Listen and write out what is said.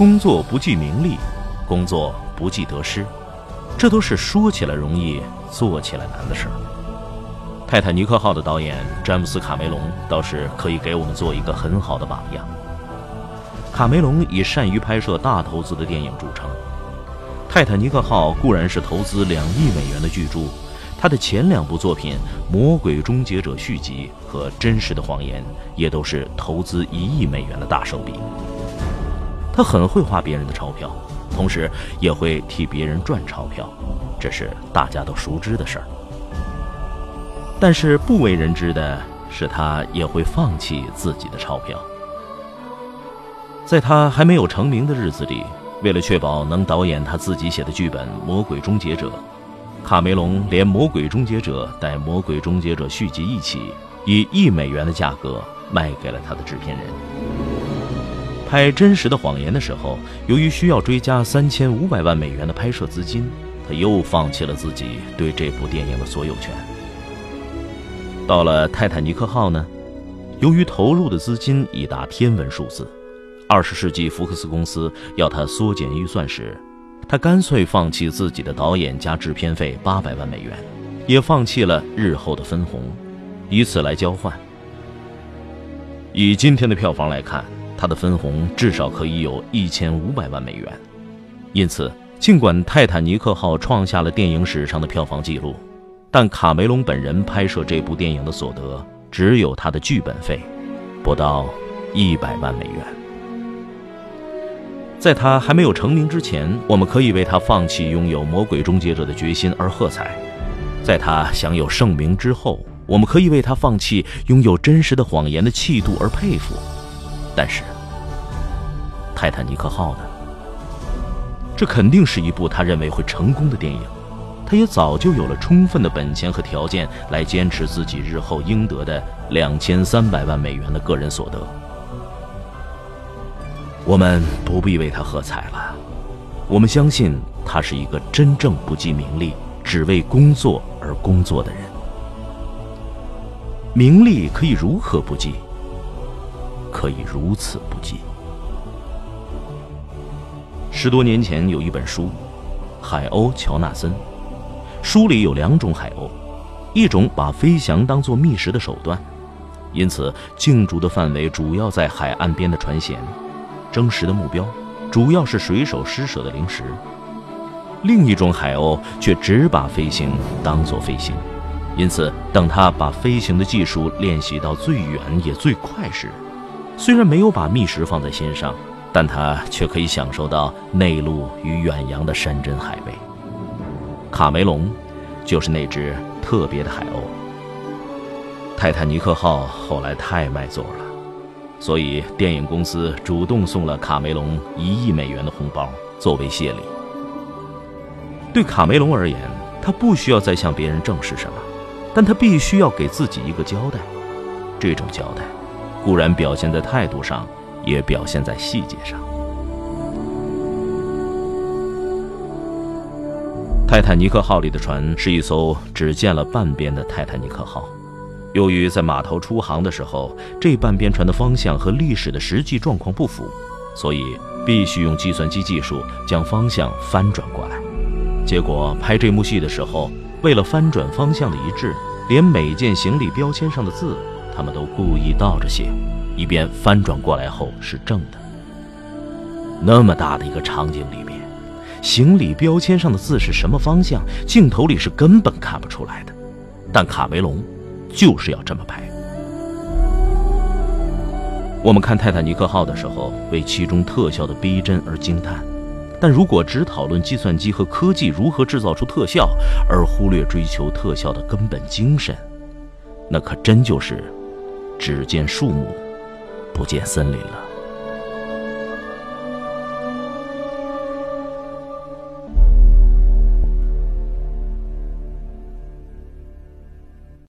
工作不计名利，工作不计得失，这都是说起来容易，做起来难的事儿。泰坦尼克号的导演詹姆斯·卡梅隆倒是可以给我们做一个很好的榜样。卡梅隆以善于拍摄大投资的电影著称，《泰坦尼克号》固然是投资两亿美元的巨著。他的前两部作品《魔鬼终结者》续集和《真实的谎言》也都是投资一亿美元的大手笔。他很会花别人的钞票，同时也会替别人赚钞票，这是大家都熟知的事儿。但是不为人知的是，他也会放弃自己的钞票。在他还没有成名的日子里，为了确保能导演他自己写的剧本《魔鬼终结者》。卡梅隆连《魔鬼终结者》带《魔鬼终结者》续集一起，以一美元的价格卖给了他的制片人。拍《真实的谎言》的时候，由于需要追加三千五百万美元的拍摄资金，他又放弃了自己对这部电影的所有权。到了《泰坦尼克号》呢，由于投入的资金已达天文数字，二十世纪福克斯公司要他缩减预算时。他干脆放弃自己的导演加制片费八百万美元，也放弃了日后的分红，以此来交换。以今天的票房来看，他的分红至少可以有一千五百万美元。因此，尽管《泰坦尼克号》创下了电影史上的票房纪录，但卡梅隆本人拍摄这部电影的所得只有他的剧本费，不到一百万美元。在他还没有成名之前，我们可以为他放弃拥有魔鬼终结者的决心而喝彩；在他享有盛名之后，我们可以为他放弃拥有真实的谎言的气度而佩服。但是，《泰坦尼克号》呢？这肯定是一部他认为会成功的电影，他也早就有了充分的本钱和条件来坚持自己日后应得的两千三百万美元的个人所得。我们不必为他喝彩了，我们相信他是一个真正不计名利、只为工作而工作的人。名利可以如何不计？可以如此不计。十多年前有一本书《海鸥乔纳森》，书里有两种海鸥，一种把飞翔当作觅食的手段，因此竞逐的范围主要在海岸边的船舷。争食的目标主要是水手施舍的零食。另一种海鸥却只把飞行当作飞行，因此等它把飞行的技术练习到最远也最快时，虽然没有把觅食放在心上，但他却可以享受到内陆与远洋的山珍海味。卡梅隆就是那只特别的海鸥。泰坦尼克号后来太卖座了。所以，电影公司主动送了卡梅隆一亿美元的红包作为谢礼。对卡梅隆而言，他不需要再向别人证实什么，但他必须要给自己一个交代。这种交代，固然表现在态度上，也表现在细节上。泰坦尼克号里的船是一艘只建了半边的泰坦尼克号。由于在码头出航的时候，这半边船的方向和历史的实际状况不符，所以必须用计算机技术将方向翻转过来。结果拍这幕戏的时候，为了翻转方向的一致，连每件行李标签上的字，他们都故意倒着写，以便翻转过来后是正的。那么大的一个场景里面，行李标签上的字是什么方向，镜头里是根本看不出来的。但卡梅隆。就是要这么拍。我们看《泰坦尼克号》的时候，为其中特效的逼真而惊叹；但如果只讨论计算机和科技如何制造出特效，而忽略追求特效的根本精神，那可真就是只见树木，不见森林了。